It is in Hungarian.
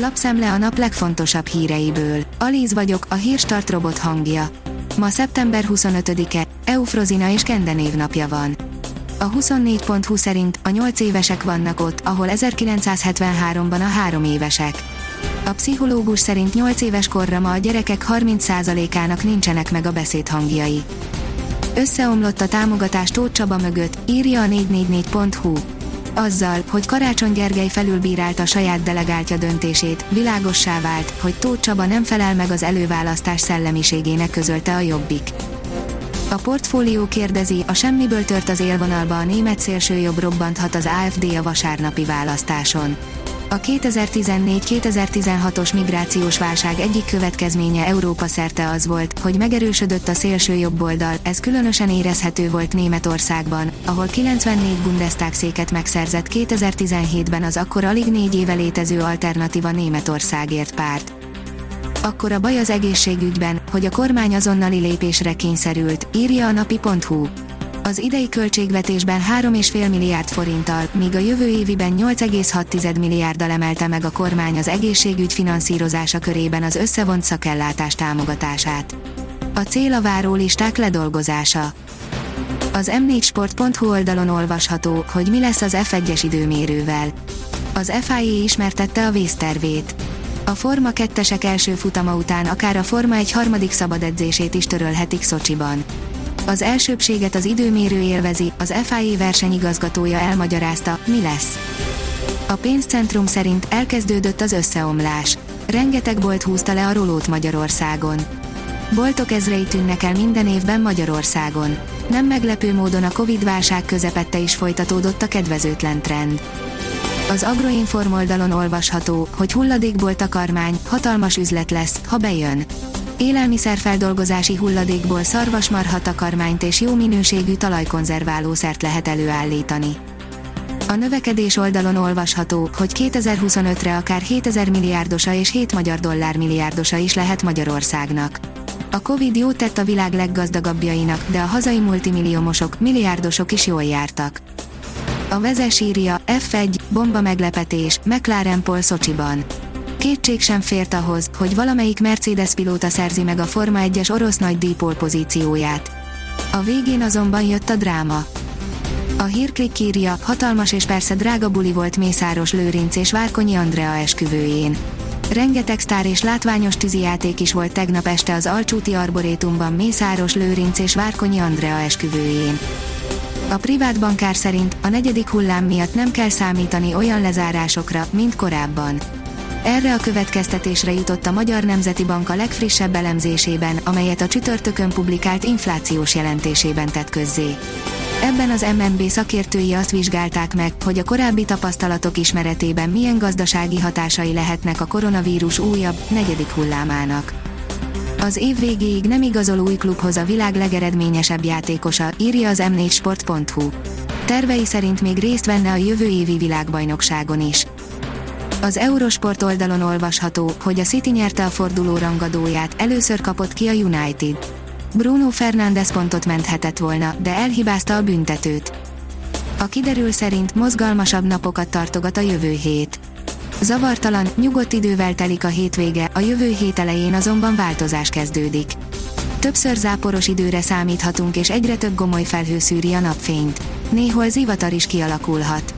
Lapszemle a nap legfontosabb híreiből. Alíz vagyok, a hírstart robot hangja. Ma szeptember 25-e, Eufrozina és Kende névnapja van. A 24.20 szerint a 8 évesek vannak ott, ahol 1973-ban a 3 évesek. A pszichológus szerint 8 éves korra ma a gyerekek 30%-ának nincsenek meg a beszédhangjai. Összeomlott a támogatás Tóth Csaba mögött, írja a 444.hu. Azzal, hogy Karácsony Gergely felülbírálta saját delegáltja döntését, világossá vált, hogy Tóth Csaba nem felel meg az előválasztás szellemiségének közölte a Jobbik. A portfólió kérdezi, a semmiből tört az élvonalba a német szélsőjobb robbanthat az AFD a vasárnapi választáson. A 2014-2016-os migrációs válság egyik következménye Európa szerte az volt, hogy megerősödött a szélső jobboldal, ez különösen érezhető volt Németországban, ahol 94 Bundestag széket megszerzett 2017-ben az akkor alig négy éve létező alternatíva Németországért párt. Akkor a baj az egészségügyben, hogy a kormány azonnali lépésre kényszerült, írja a napi.hu az idei költségvetésben 3,5 milliárd forinttal, míg a jövő éviben 8,6 milliárddal emelte meg a kormány az egészségügy finanszírozása körében az összevont szakellátás támogatását. A cél a várólisták ledolgozása. Az m4sport.hu oldalon olvasható, hogy mi lesz az F1-es időmérővel. Az FIA ismertette a vésztervét. A Forma 2-esek első futama után akár a Forma egy harmadik szabad edzését is törölhetik Szocsiban. Az elsőbséget az időmérő élvezi, az FIA versenyigazgatója elmagyarázta, mi lesz. A pénzcentrum szerint elkezdődött az összeomlás. Rengeteg bolt húzta le a rolót Magyarországon. Boltok ezrei tűnnek el minden évben Magyarországon. Nem meglepő módon a Covid-válság közepette is folytatódott a kedvezőtlen trend. Az Agroinform oldalon olvasható, hogy hulladékból takarmány, hatalmas üzlet lesz, ha bejön élelmiszerfeldolgozási hulladékból szarvasmarha takarmányt és jó minőségű talajkonzerválószert lehet előállítani. A növekedés oldalon olvasható, hogy 2025-re akár 7000 milliárdosa és 7 magyar dollár milliárdosa is lehet Magyarországnak. A Covid jót tett a világ leggazdagabbjainak, de a hazai multimilliómosok, milliárdosok is jól jártak. A vezes írja, F1, bomba meglepetés, McLaren Paul Szocsiban. Kétség sem fért ahhoz, hogy valamelyik Mercedes pilóta szerzi meg a Forma 1-es orosz nagy díjpol pozícióját. A végén azonban jött a dráma. A hírklik írja, hatalmas és persze drága buli volt Mészáros Lőrinc és Várkonyi Andrea esküvőjén. Rengeteg sztár és látványos tűzijáték is volt tegnap este az Alcsúti Arborétumban Mészáros Lőrinc és Várkonyi Andrea esküvőjén. A privát bankár szerint a negyedik hullám miatt nem kell számítani olyan lezárásokra, mint korábban. Erre a következtetésre jutott a Magyar Nemzeti Bank a legfrissebb elemzésében, amelyet a csütörtökön publikált inflációs jelentésében tett közzé. Ebben az MNB szakértői azt vizsgálták meg, hogy a korábbi tapasztalatok ismeretében milyen gazdasági hatásai lehetnek a koronavírus újabb, negyedik hullámának. Az év végéig nem igazol új klubhoz a világ legeredményesebb játékosa, írja az m4sport.hu. Tervei szerint még részt venne a jövő évi világbajnokságon is. Az Eurosport oldalon olvasható, hogy a City nyerte a forduló rangadóját, először kapott ki a United. Bruno Fernández pontot menthetett volna, de elhibázta a büntetőt. A kiderül szerint mozgalmasabb napokat tartogat a jövő hét. Zavartalan, nyugodt idővel telik a hétvége, a jövő hét elején azonban változás kezdődik. Többször záporos időre számíthatunk és egyre több gomoly felhő szűri a napfényt. Néhol zivatar is kialakulhat.